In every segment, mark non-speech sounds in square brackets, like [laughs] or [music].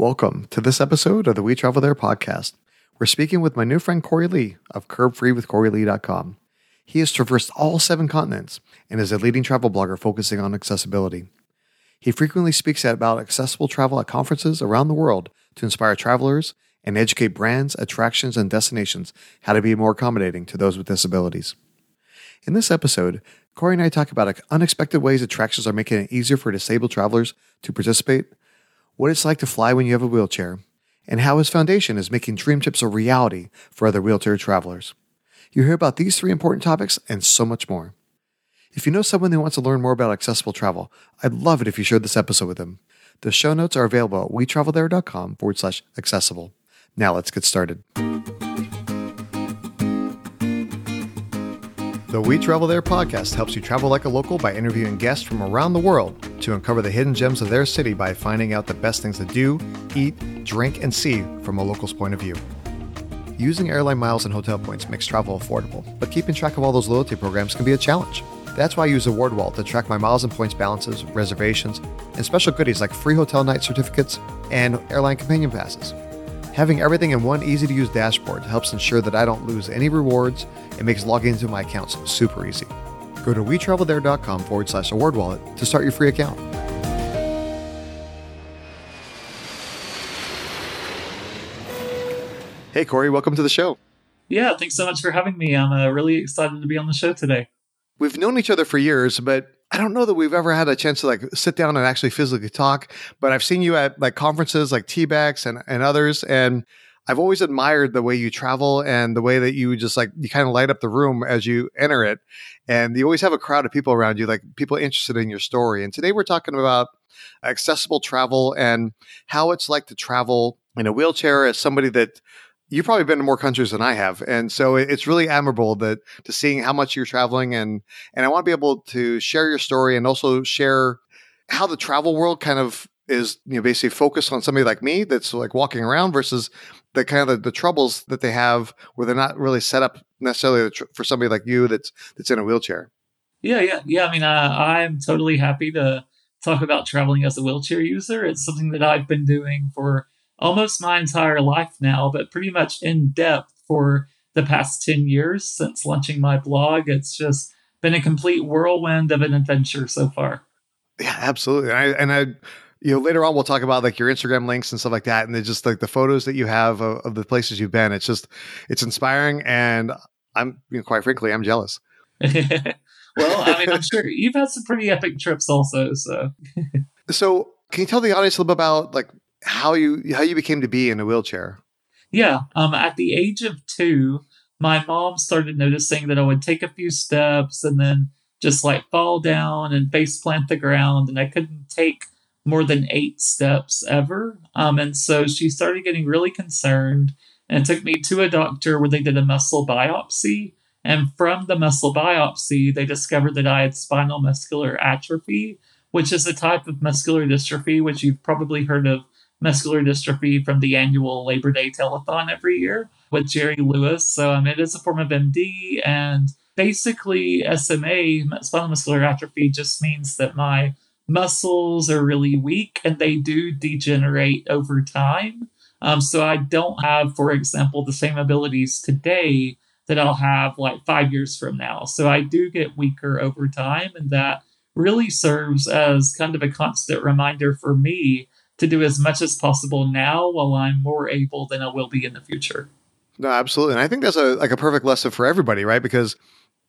Welcome to this episode of the We Travel There podcast. We're speaking with my new friend Cory Lee of CurbFreeWithCoryLee.com. He has traversed all seven continents and is a leading travel blogger focusing on accessibility. He frequently speaks about accessible travel at conferences around the world to inspire travelers and educate brands, attractions, and destinations how to be more accommodating to those with disabilities. In this episode, Cory and I talk about unexpected ways attractions are making it easier for disabled travelers to participate, what it's like to fly when you have a wheelchair, and how his foundation is making dream trips a reality for other wheelchair travelers. You hear about these three important topics and so much more. If you know someone who wants to learn more about accessible travel, I'd love it if you shared this episode with them. The show notes are available at wetravelthere.com forward slash accessible. Now let's get started. The We Travel There podcast helps you travel like a local by interviewing guests from around the world to uncover the hidden gems of their city by finding out the best things to do, eat, drink, and see from a local's point of view. Using airline miles and hotel points makes travel affordable, but keeping track of all those loyalty programs can be a challenge. That's why I use AwardWallet to track my miles and points balances, reservations, and special goodies like free hotel night certificates and airline companion passes. Having everything in one easy to use dashboard helps ensure that I don't lose any rewards and makes logging into my accounts super easy. Go to wetravelthere.com forward slash award wallet to start your free account. Hey, Cory, welcome to the show. Yeah, thanks so much for having me. I'm uh, really excited to be on the show today. We've known each other for years, but I don't know that we've ever had a chance to like sit down and actually physically talk. But I've seen you at like conferences like TBEX and, and others. And I've always admired the way you travel and the way that you just like you kind of light up the room as you enter it. And you always have a crowd of people around you, like people interested in your story. And today we're talking about accessible travel and how it's like to travel in a wheelchair as somebody that you've probably been to more countries than I have, and so it's really admirable that to seeing how much you're traveling, and and I want to be able to share your story and also share how the travel world kind of is you know basically focused on somebody like me that's like walking around versus the kind of the, the troubles that they have where they're not really set up necessarily for somebody like you that's that's in a wheelchair. Yeah, yeah, yeah. I mean, uh, I'm totally happy to talk about traveling as a wheelchair user. It's something that I've been doing for almost my entire life now, but pretty much in depth for the past 10 years since launching my blog. It's just been a complete whirlwind of an adventure so far. Yeah, absolutely. And I, and I, you know, later on we'll talk about like your Instagram links and stuff like that, and it's just like the photos that you have of, of the places you've been. It's just, it's inspiring, and I'm, you know, quite frankly, I'm jealous. [laughs] [laughs] well, I mean, I'm sure you've had some pretty epic trips also. So, [laughs] so can you tell the audience a little bit about like how you how you became to be in a wheelchair. Yeah, um, at the age of two, my mom started noticing that I would take a few steps and then just like fall down and face plant the ground, and I couldn't take more than eight steps ever. Um, and so she started getting really concerned and took me to a doctor where they did a muscle biopsy. And from the muscle biopsy, they discovered that I had spinal muscular atrophy, which is a type of muscular dystrophy, which you've probably heard of muscular dystrophy from the annual Labor Day telethon every year with Jerry Lewis. So um, it is a form of MD, and basically SMA, spinal muscular atrophy, just means that my muscles are really weak and they do degenerate over time. Um, so I don't have, for example, the same abilities today that I'll have like five years from now. So I do get weaker over time, and that really serves as kind of a constant reminder for me to do as much as possible now while I'm more able than I will be in the future. No, absolutely. And I think that's a like a perfect lesson for everybody, right? Because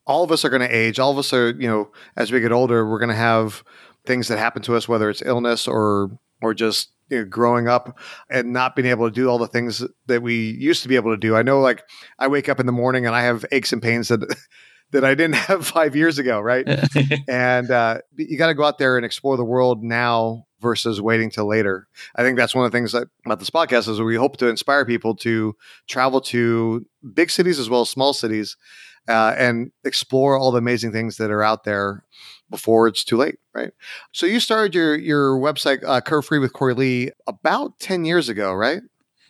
all of us are going to age. All of us are, you know, as we get older, we're going to have things that happen to us, whether it's illness or or just you know, growing up and not being able to do all the things that we used to be able to do. I know, like, I wake up in the morning and I have aches and pains that [laughs] that I didn't [laughs] have five years ago, right? [laughs] and uh, you got to go out there and explore the world now versus waiting till later. I think that's one of the things that, about this podcast is we hope to inspire people to travel to big cities as well as small cities uh, and explore all the amazing things that are out there before it's too late, right? So you started your your website uh, Curb Free with Cory Lee about ten years ago, right?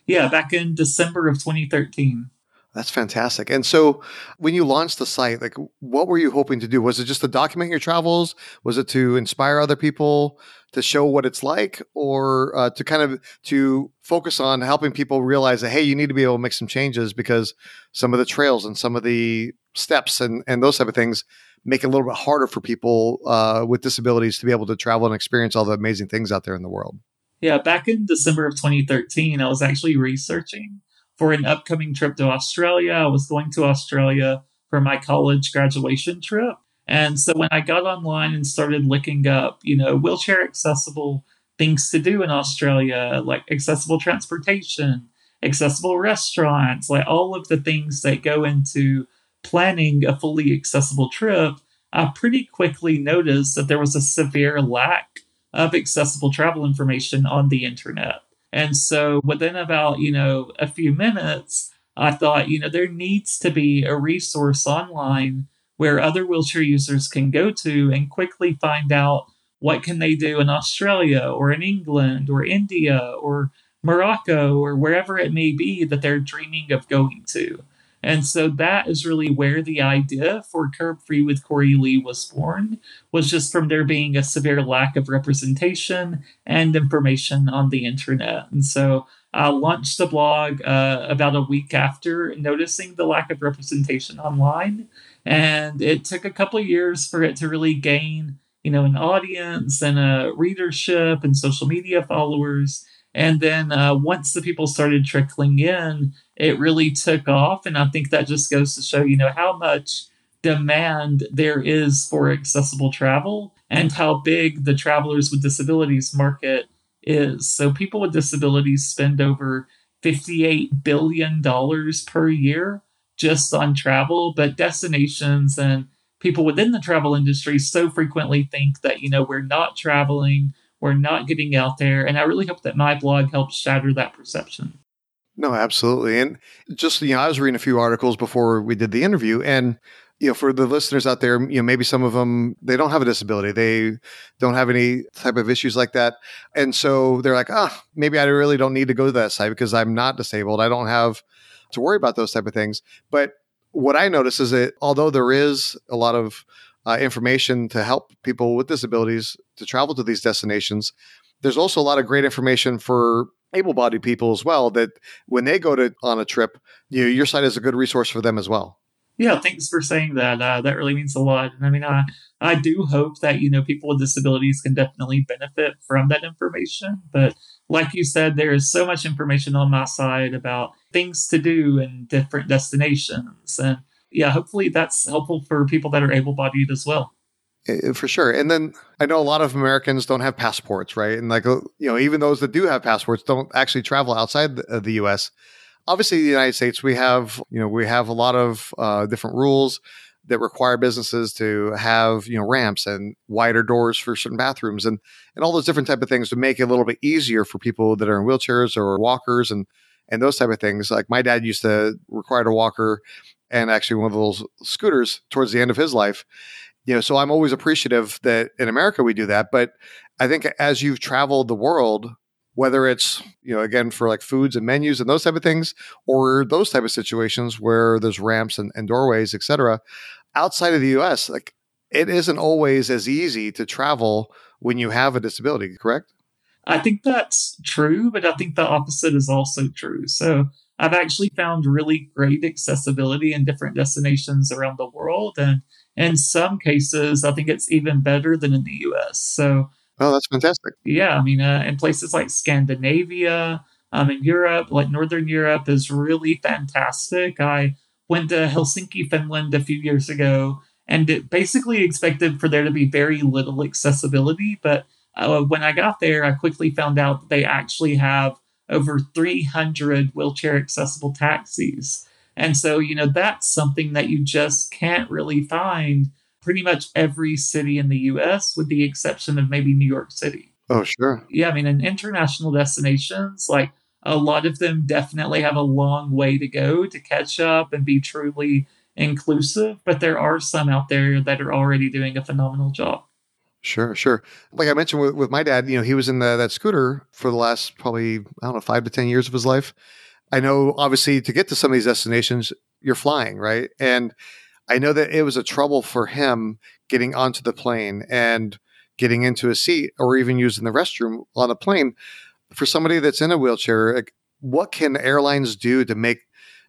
Yeah, back in December of 2013. That's fantastic. And so when you launched the site, like what were you hoping to do? Was it just to document your travels? Was it to inspire other people to show what it's like or uh, to kind of to focus on helping people realize that, hey, you need to be able to make some changes because some of the trails and some of the steps and, and those type of things make it a little bit harder for people uh, with disabilities to be able to travel and experience all the amazing things out there in the world. Yeah, back in December of 2013, I was actually researching for an upcoming trip to Australia. I was going to Australia for my college graduation trip. And so when I got online and started looking up, you know, wheelchair accessible things to do in Australia, like accessible transportation, accessible restaurants, like all of the things that go into planning a fully accessible trip, I pretty quickly noticed that there was a severe lack of accessible travel information on the internet. And so within about, you know, a few minutes, I thought, you know, there needs to be a resource online where other wheelchair users can go to and quickly find out what can they do in Australia or in England or India or Morocco or wherever it may be that they're dreaming of going to. And so that is really where the idea for Curb Free with Cory Lee was born, was just from there being a severe lack of representation and information on the internet. And so I launched the blog uh, about a week after noticing the lack of representation online. And it took a couple years for it to really gain, you know, an audience and a readership and social media followers. And then uh, once the people started trickling in, it really took off. And I think that just goes to show, you know, how much demand there is for accessible travel and how big the travelers with disabilities market is. So people with disabilities spend over $58 billion per year just on travel, but destinations and people within the travel industry so frequently think that, you know, we're not traveling, we're not getting out there. And I really hope that my blog helps shatter that perception. No, absolutely. And just, you know, I was reading a few articles before we did the interview and you know, for the listeners out there, you know, maybe some of them they don't have a disability, they don't have any type of issues like that, and so they're like, ah, maybe I really don't need to go to that site because I'm not disabled. I don't have to worry about those type of things. But what I notice is that although there is a lot of uh, information to help people with disabilities to travel to these destinations, there's also a lot of great information for able-bodied people as well that when they go to on a trip you know, your site is a good resource for them as well. Yeah thanks for saying that. Uh, that really means a lot. And i mean I, I do hope that you know people with disabilities can definitely benefit from that information. But like you said there is so much information on my side about things to do in different destinations. And yeah hopefully that's helpful for people that are able-bodied as well for sure. And then I know a lot of Americans don't have passports, right? And like, uh, you know, even those that do have passports don't actually travel outside the, the U.S. Obviously, the United States, we have, you know, we have a lot of uh, different rules that require businesses to have, you know, ramps and wider doors for certain bathrooms and, and all those different type of things to make it a little bit easier for people that are in wheelchairs or walkers and, and those type of things. Like my dad used to require a walker and actually one of those scooters towards the end of his life you know, so I'm always appreciative that in America we do that. But I think as you've traveled the world, whether it's, you know, again, for like foods and menus and those type of things, or those type of situations where there's ramps and, and doorways, etc. outside of the US, like it isn't always as easy to travel when you have a disability, correct? I think that's true, but I think the opposite is also true. So I've actually found really great accessibility in different destinations around the world. And in some cases, I think it's even better than in the US. So, oh, that's fantastic. Yeah. I mean, uh, in places like Scandinavia, um, in Europe, like Northern Europe, is really fantastic. I went to Helsinki, Finland a few years ago, and it basically expected for there to be very little accessibility. But uh, when I got there, I quickly found out that they actually have over 300 wheelchair accessible taxis. And so, you know, that's something that you just can't really find pretty much every city in the US, with the exception of maybe New York City. Oh, sure. Yeah, I mean, in international destinations, like a lot of them definitely have a long way to go to catch up and be truly inclusive, but there are some out there that are already doing a phenomenal job. Sure, sure. Like I mentioned with, with my dad, you know, he was in the, that scooter for the last probably, I don't know, five to 10 years of his life. I know obviously to get to some of these destinations, you're flying, right? And I know that it was a trouble for him getting onto the plane and getting into a seat or even using the restroom on the plane. For somebody that's in a wheelchair, like, what can airlines do to make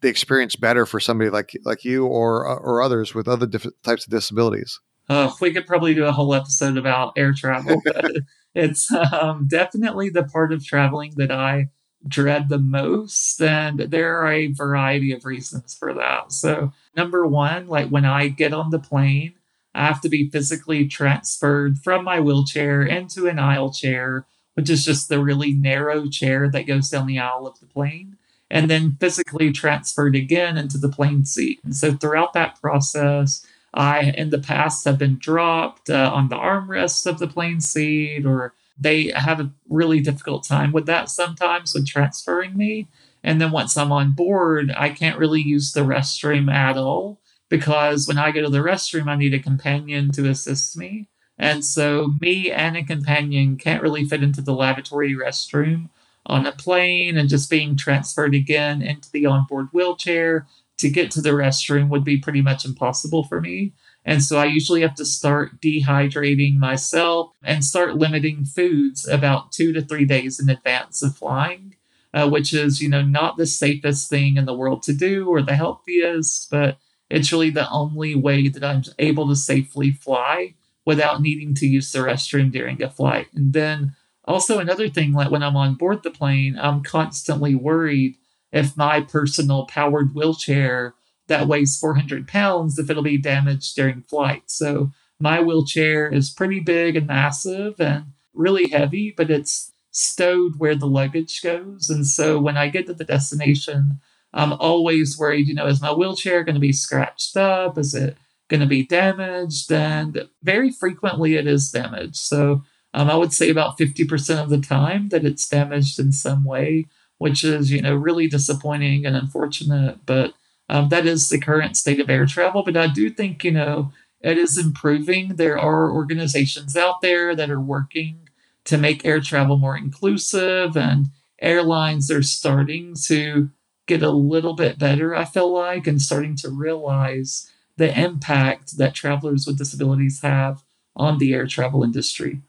the experience better for somebody like like you or or others with other different types of disabilities? Uh, we could probably do a whole episode about air travel. [laughs] it's um, definitely the part of traveling that I dread the most. And there are a variety of reasons for that. So, number one, like when I get on the plane, I have to be physically transferred from my wheelchair into an aisle chair, which is just the really narrow chair that goes down the aisle of the plane, and then physically transferred again into the plane seat. And so, throughout that process, I, in the past, have been dropped uh, on the armrest of the plane seat, or they have a really difficult time with that sometimes when transferring me. And then once I'm on board, I can't really use the restroom at all because when I go to the restroom, I need a companion to assist me. And so, me and a companion can't really fit into the lavatory restroom on a plane, and just being transferred again into the onboard wheelchair to get to the restroom would be pretty much impossible for me. And so I usually have to start dehydrating myself and start limiting foods about two to three days in advance of flying, uh, which is, you know, not the safest thing in the world to do or the healthiest, but it's really the only way that I'm able to safely fly without needing to use the restroom during a flight. And then also another thing, like when I'm on board the plane, I'm constantly worried if my personal powered wheelchair that weighs 400 pounds, if it'll be damaged during flight. So my wheelchair is pretty big and massive and really heavy, but it's stowed where the luggage goes. And so when I get to the destination, I'm always worried, you know, is my wheelchair going to be scratched up? Is it going to be damaged? And very frequently it is damaged. So um, I would say about 50% of the time that it's damaged in some way which is you know really disappointing and unfortunate. But um, that is the current state of air travel. But I do think you know it is improving. There are organizations out there that are working to make air travel more inclusive, and airlines are starting to get a little bit better. I feel like, and starting to realize the impact that travelers with disabilities have on the air travel industry.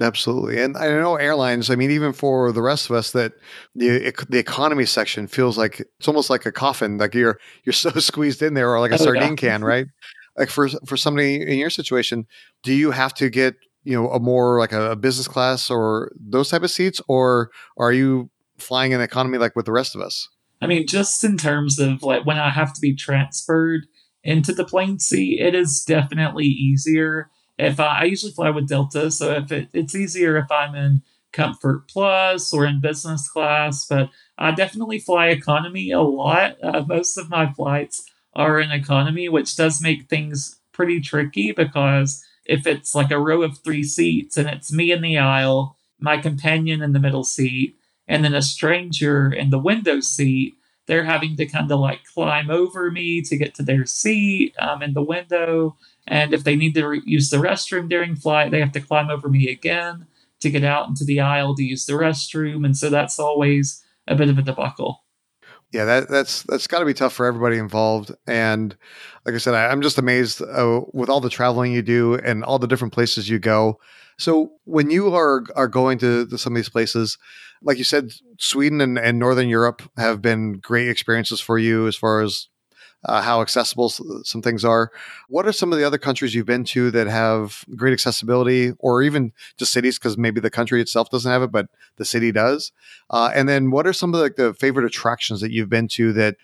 Absolutely, and I know airlines. I mean, even for the rest of us, that the the economy section feels like it's almost like a coffin. Like you're you're [laughs] so squeezed in there, or like a oh, sardine yeah. can, right? Like for for somebody in your situation, do you have to get you know a more like a, a business class or those type of seats, or are you flying in economy like with the rest of us? I mean, just in terms of like when I have to be transferred into the plane seat, it is definitely easier if I, I usually fly with Delta, so if it, it's easier if I'm in Comfort Plus or in business class, but I definitely fly economy a lot. Uh, most of my flights are in economy, which does make things pretty tricky because if it's like a row of three seats and it's me in the aisle, my companion in the middle seat, and then a stranger in the window seat, they're having to kind of like climb over me to get to their seat um, in the window. And if they need to re- use the restroom during flight, they have to climb over me again to get out into the aisle to use the restroom. And so that's always a bit of a debacle. Yeah, that, that's that's got to be tough for everybody involved. And like I said, I, am just amazed uh, with all the traveling you do and all the different places you go. So when you are are going to, to some of these places, like you said, Sweden and, and Northern Europe have been great experiences for you as far as uh, how accessible some things are. What are some of the other countries you've been to that have great accessibility, or even just cities? Because maybe the country itself doesn't have it, but the city does. Uh, and then, what are some of the, the favorite attractions that you've been to that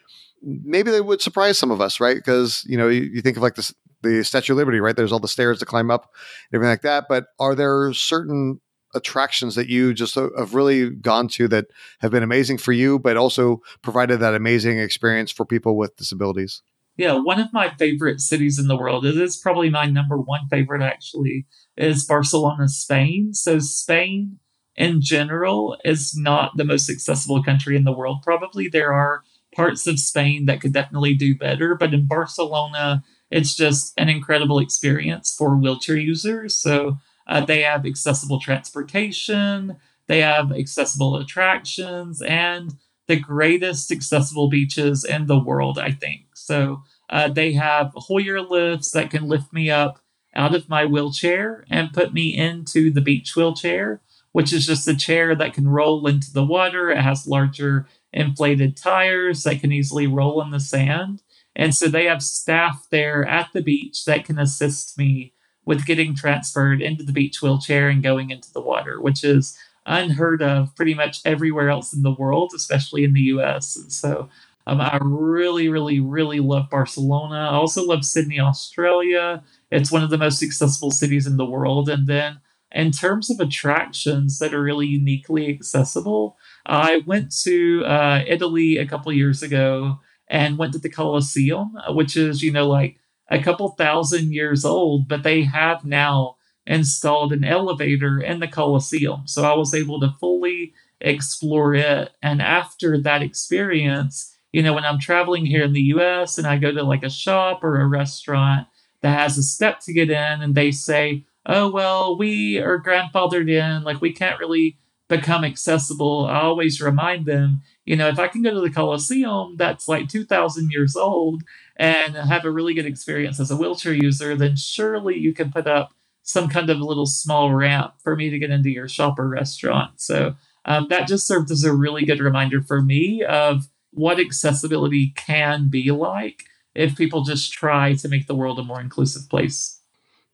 maybe they would surprise some of us, right? Because you know, you, you think of like the the Statue of Liberty, right? There's all the stairs to climb up, everything like that. But are there certain attractions that you just uh, have really gone to that have been amazing for you, but also provided that amazing experience for people with disabilities? Yeah, one of my favorite cities in the world, it is probably my number one favorite actually, is Barcelona, Spain. So, Spain in general is not the most accessible country in the world, probably. There are parts of Spain that could definitely do better, but in Barcelona, it's just an incredible experience for wheelchair users. So, uh, they have accessible transportation, they have accessible attractions, and the greatest accessible beaches in the world, I think. So uh, they have Hoyer lifts that can lift me up out of my wheelchair and put me into the beach wheelchair, which is just a chair that can roll into the water. It has larger inflated tires that can easily roll in the sand. And so they have staff there at the beach that can assist me with getting transferred into the beach wheelchair and going into the water, which is unheard of pretty much everywhere else in the world, especially in the US. And so um, I really, really, really love Barcelona. I also love Sydney, Australia. It's one of the most accessible cities in the world. And then in terms of attractions that are really uniquely accessible, I went to uh, Italy a couple years ago and went to the Colosseum, which is, you know, like a couple thousand years old, but they have now installed an elevator in the Colosseum. So I was able to fully explore it. And after that experience, you know, when I'm traveling here in the US and I go to like a shop or a restaurant that has a step to get in and they say, oh, well, we are grandfathered in, like we can't really become accessible, I always remind them, you know, if I can go to the Colosseum that's like 2,000 years old and have a really good experience as a wheelchair user, then surely you can put up some kind of little small ramp for me to get into your shop or restaurant. So um, that just served as a really good reminder for me of what accessibility can be like if people just try to make the world a more inclusive place.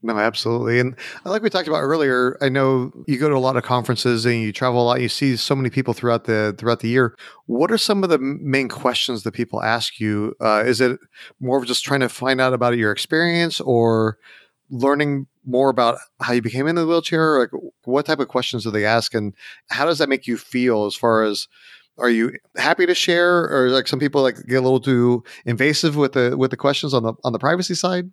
No, absolutely. And like we talked about earlier, I know you go to a lot of conferences and you travel a lot. You see so many people throughout the throughout the year. What are some of the main questions that people ask you? Uh, is it more of just trying to find out about your experience, or learning more about how you became in the wheelchair? Like, what type of questions do they ask, and how does that make you feel? As far as are you happy to share, or like some people like get a little too invasive with the with the questions on the on the privacy side?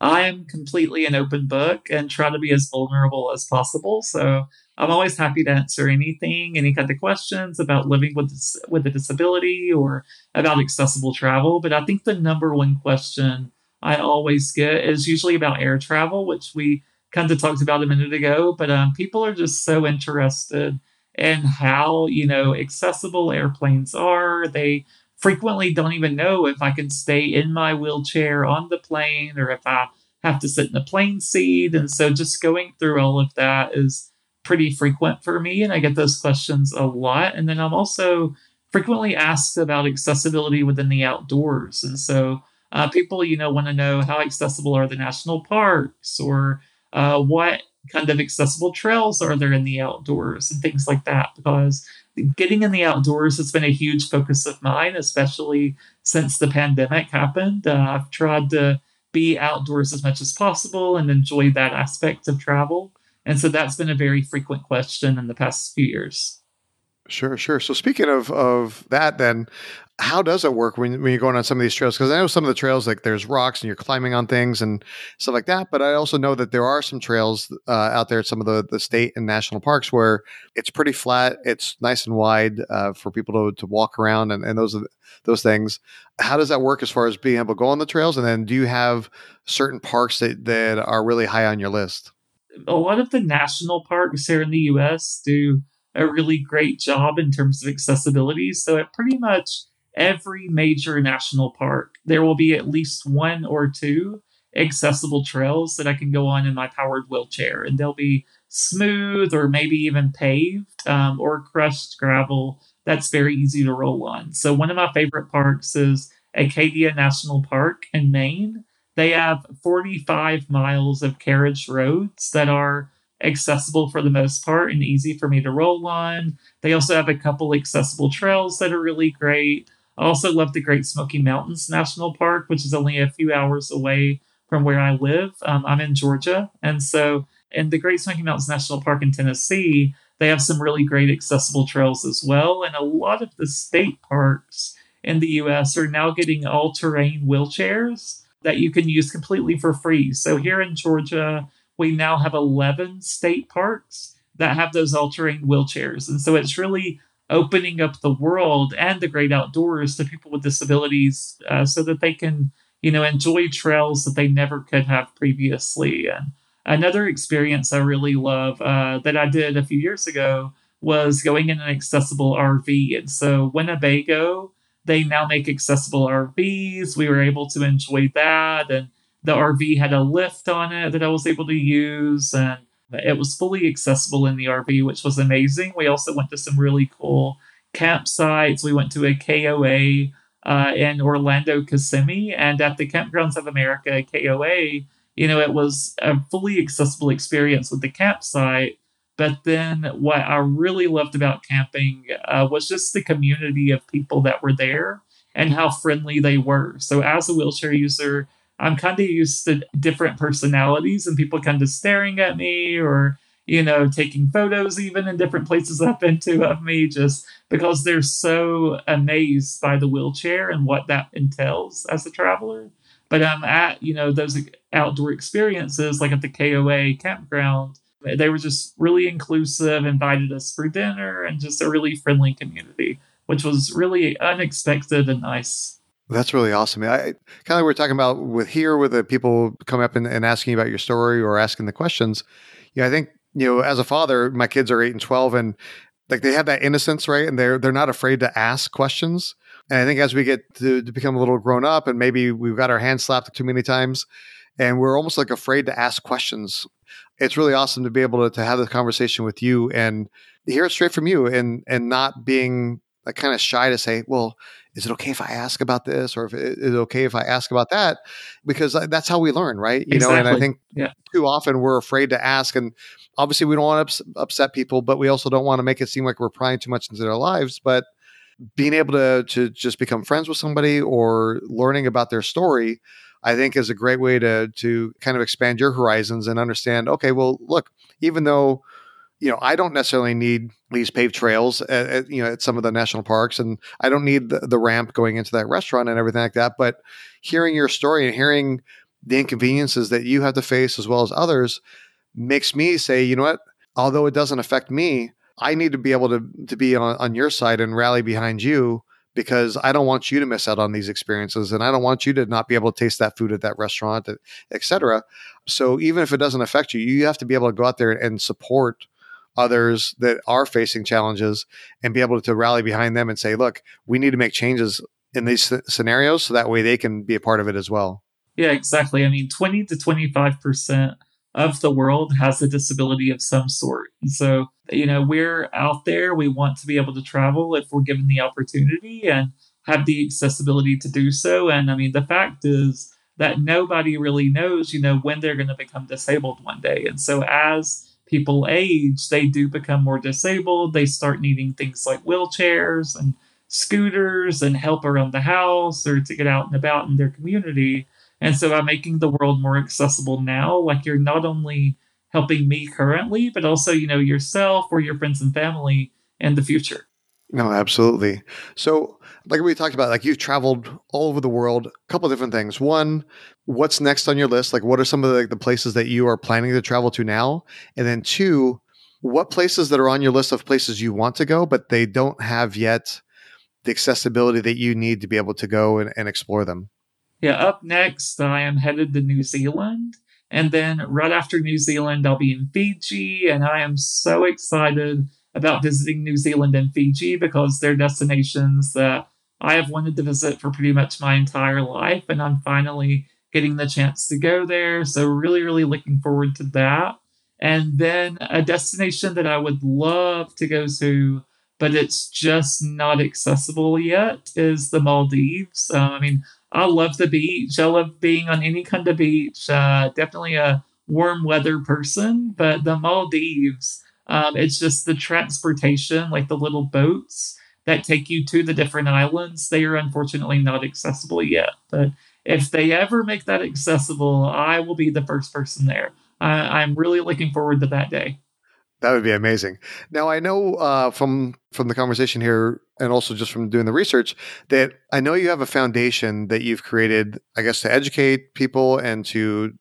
I am completely an open book and try to be as vulnerable as possible. So I'm always happy to answer anything, any kind of questions about living with with a disability or about accessible travel. But I think the number one question I always get is usually about air travel, which we kind of talked about a minute ago. But um, people are just so interested in how you know accessible airplanes are. They frequently don't even know if I can stay in my wheelchair on the plane or if I have to sit in the plane seat. And so just going through all of that is pretty frequent for me. And I get those questions a lot. And then I'm also frequently asked about accessibility within the outdoors. And so uh, people, you know, want to know how accessible are the national parks or uh, what kind of accessible trails are there in the outdoors and things like that because getting in the outdoors has been a huge focus of mine, especially since the pandemic happened. Uh, I've tried to be outdoors as much as possible and enjoy that aspect of travel. And so that's been a very frequent question in the past few years. Sure, sure. So speaking of of that, then how does it work when, when you're going on some of these trails? Because I know some of the trails, like there's rocks and you're climbing on things and stuff like that. But I also know that there are some trails uh, out there at some of the, the state and national parks where it's pretty flat. It's nice and wide uh, for people to, to walk around and, and those those things. How does that work as far as being able to go on the trails? And then do you have certain parks that, that are really high on your list? A lot of the national parks here in the U.S. do a really great job in terms of accessibility. So at pretty much every major national park, there will be at least one or two accessible trails that I can go on in my powered wheelchair, and they'll be smooth or maybe even paved um, or crushed gravel that's very easy to roll on. So, one of my favorite parks is Acadia National Park in Maine. They have 45 miles of carriage roads that are accessible for the most part and easy for me to roll on. They also have a couple accessible trails that are really great. I also love the Great Smoky Mountains National Park, which is only a few hours away from where I live. Um, I'm in Georgia. And so, in the Great Smoky Mountains National Park in Tennessee, they have some really great accessible trails as well. And a lot of the state parks in the US are now getting all terrain wheelchairs that you can use completely for free. So, here in Georgia, we now have 11 state parks that have those all terrain wheelchairs. And so, it's really opening up the world and the great outdoors to people with disabilities uh, so that they can you know enjoy trails that they never could have previously and another experience i really love uh, that i did a few years ago was going in an accessible rv and so winnebago they now make accessible RVs. We were able to enjoy that. And the RV had a lift on it that I was able to use. And it was fully accessible in the RV, which was amazing. We also went to some really cool campsites. We went to a KOA uh, in Orlando, Kissimmee. And at the Kampgrounds of America, KOA, you know, it was a fully accessible experience with the campsite but then what I really loved about camping uh, was just the community of people that were there and how friendly they were. So as a wheelchair user, I'm kind of used to different personalities and people kind of staring at me or, you know, taking photos even in different places I've been to of me just because they're so amazed by the wheelchair and what that entails as a traveler. But I'm at, you know, those outdoor experiences like at the KOA campground they were just really inclusive, invited us for dinner, and just a really friendly community, which was really unexpected and nice. That's really awesome. I kind of like we are talking about with here, with the people coming up and, and asking about your story or asking the questions. You know, I think you know, as a father, my kids are eight and twelve, and like they have that innocence, right? And they're they're not afraid to ask questions. And I think as we get to, to become a little grown up, and maybe we've got our hands slapped too many times, and we're almost like afraid to ask questions it's really awesome to be able to, to have this conversation with you and hear it straight from you and and not being like kind of shy to say, well, is it okay if I ask about this or if it, is it okay if I ask about that? Because uh, that's how we learn, right? You exactly. know, and I think yeah. too often we're afraid to ask, and obviously we don't want to upset people, but we also don't want to make it seem like we're prying too much into their lives. But being able to to just become friends with somebody or learning about their story I think is a great way to to kind of expand your horizons and understand. Okay, well, look, even though you know I don't necessarily need these paved trails at, at, you know at some of the national parks, and I don't need the, the ramp going into that restaurant and everything like that. But hearing your story and hearing the inconveniences that you have to face as well as others makes me say, you know what? Although it doesn't affect me, I need to be able to to be on, on your side and rally behind you because I don't want you to miss out on these experiences and I don't want you to not be able to taste that food at that restaurant, etc. So even if it doesn't affect you, you have to be able to go out there and support others that are facing challenges and be able to rally behind them and say, look, we need to make changes in these scenarios so that way they can be a part of it as well. Yeah, exactly. I mean, 20 to 25% of the world has a disability of some sort. So, you know, we're out there. We want to be able to travel if we're given the opportunity and have the accessibility to do so. And I mean, the fact is that nobody really knows, you know, when they're going to become disabled one day. And so as people age, they do become more disabled. They start needing things like wheelchairs and scooters and help around the house or to get out and about in their community. And so by making the world more accessible now, like you're not only helping me currently, but also, you know, yourself or your friends and family in the future. No, absolutely. So, like we talked about, like you've traveled all over the world, a couple different things. One, what's next on your list? Like, what are some of the, the places that you are planning to travel to now? And then two, what places that are on your list of places you want to go, but they don't have yet the accessibility that you need to be able to go and, and explore them? Yeah, up next, I am headed to New Zealand. And then right after New Zealand, I'll be in Fiji. And I am so excited about visiting New Zealand and Fiji because they're destinations that I have wanted to visit for pretty much my entire life. And I'm finally getting the chance to go there. So, really, really looking forward to that. And then a destination that I would love to go to, but it's just not accessible yet, is the Maldives. Um, I mean, I love the beach. I love being on any kind of beach. Uh, definitely a warm weather person, but the Maldives, um, it's just the transportation, like the little boats that take you to the different islands. They are unfortunately not accessible yet. But if they ever make that accessible, I will be the first person there. I, I'm really looking forward to that day. That would be amazing. Now I know uh, from from the conversation here, and also just from doing the research, that I know you have a foundation that you've created, I guess, to educate people and to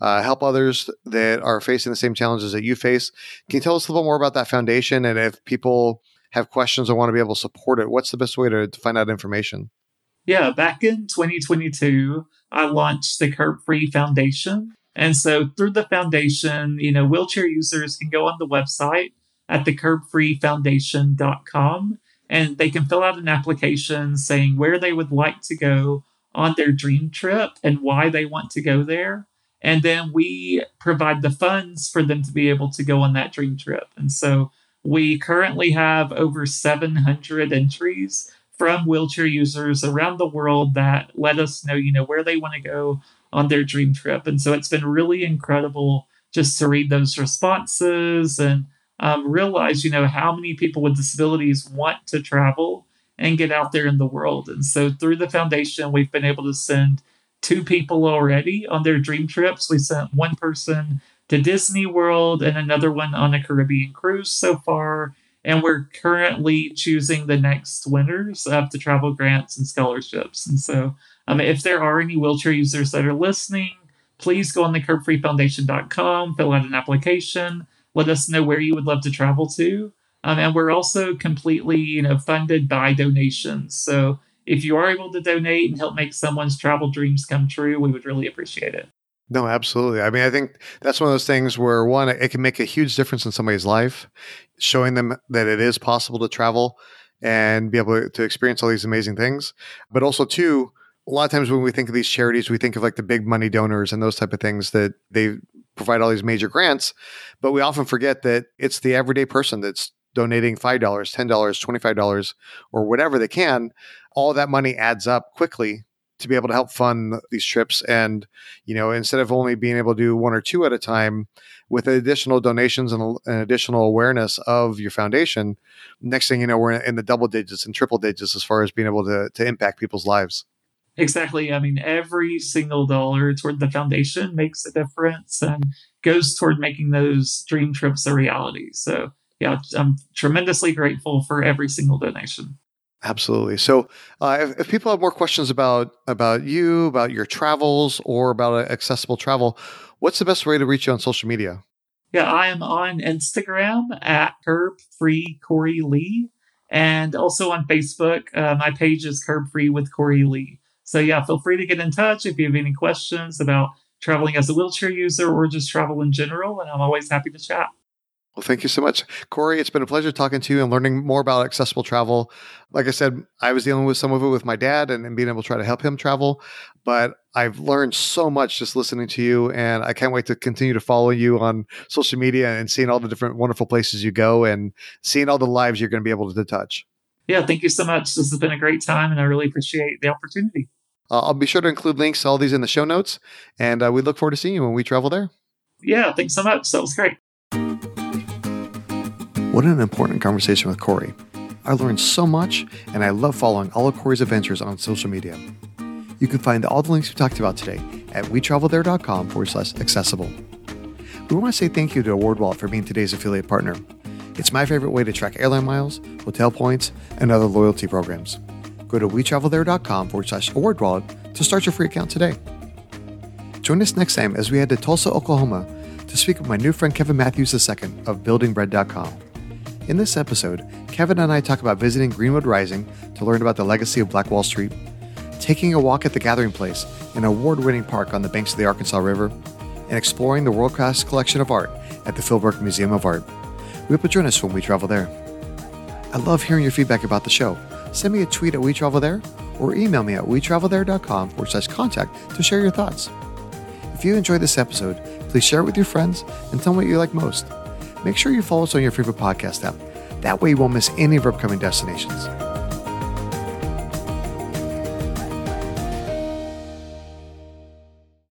uh, help others that are facing the same challenges that you face. Can you tell us a little more about that foundation, and if people have questions or want to be able to support it, what's the best way to, to find out information? Yeah, back in 2022, I launched the Curb Free Foundation. And so through the foundation, you know, wheelchair users can go on the website at thecurbfreefoundation.com and they can fill out an application saying where they would like to go on their dream trip and why they want to go there. And then we provide the funds for them to be able to go on that dream trip. And so we currently have over 700 entries from wheelchair users around the world that let us know, you know, where they want to go on their dream trip. And so it's been really incredible just to read those responses and um, realize, you know, how many people with disabilities want to travel and get out there in the world. And so through the foundation, we've been able to send two people already on their dream trips. We sent one person to Disney World and another one on a Caribbean cruise so far. And we're currently choosing the next winners of the travel grants and scholarships. And so, um, if there are any wheelchair users that are listening, please go on the curbfreefoundation.com, fill out an application, let us know where you would love to travel to. Um, and we're also completely, you know, funded by donations. So if you are able to donate and help make someone's travel dreams come true, we would really appreciate it. No, absolutely. I mean, I think that's one of those things where one, it can make a huge difference in somebody's life, showing them that it is possible to travel and be able to experience all these amazing things. But also, two, a lot of times when we think of these charities, we think of like the big money donors and those type of things that they provide all these major grants. But we often forget that it's the everyday person that's donating $5, $10, $25, or whatever they can. All that money adds up quickly to be able to help fund these trips. And, you know, instead of only being able to do one or two at a time, with additional donations and, and additional awareness of your foundation, next thing you know, we're in the double digits and triple digits as far as being able to, to impact people's lives. Exactly. I mean, every single dollar toward the foundation makes a difference and goes toward making those dream trips a reality. So, yeah, I'm tremendously grateful for every single donation. Absolutely. So, uh, if, if, people have more questions about about you, about your travels, or about accessible travel, what's the best way to reach you on social media? Yeah, I am on Instagram at Curb Free Cory Lee, and also on Facebook. Uh, my page is Curb Free with Cory Lee. So yeah, feel free to get in touch if you have any questions about traveling as a wheelchair user or just travel in general, and I'm always happy to chat. Well, thank you so much, Cory. It's been a pleasure talking to you and learning more about accessible travel. Like I said, I was dealing with some of it with my dad and, and being able to try to help him travel, but I've learned so much just listening to you, and I can't wait to continue to follow you on social media and seeing all the different wonderful places you go and seeing all the lives you're going to be able to touch. Yeah, thank you so much. This has been a great time, and I really appreciate the opportunity. Uh, I'll be sure to include links to all these in the show notes, and uh, we look forward to seeing you when we travel there. Yeah, thanks so much. That was great. What an important conversation with Cory. I learned so much, and I love following all of Cory's adventures on social media. You can find all the links we talked about today at wetravelthere.com forward slash accessible. We want to say thank you to AwardWallet for being today's affiliate partner. It's my favorite way to track airline miles, hotel points, and other loyalty programs. Go to wetravelthere.com forward slash AwardWallet to start your free account today. Join us next time as we head to Tulsa, Oklahoma to speak with my new friend Kevin Matthews II of buildingbread.com. In this episode, Kevin and I talk about visiting Greenwood Rising to learn about the legacy of Black Wall Street, taking a walk at the Gathering Place, an award winning park on the banks of the Arkansas River, and exploring the world class collection of art at the Philbrook Museum of Art. We hope you join us when we travel there. I love hearing your feedback about the show. Send me a tweet at We Travel There or email me at wetravelthere.com forward slash contact to share your thoughts. If you enjoyed this episode, please share it with your friends and tell me what you like most make sure you follow us on your favorite podcast app. That way you won't miss any of our upcoming destinations.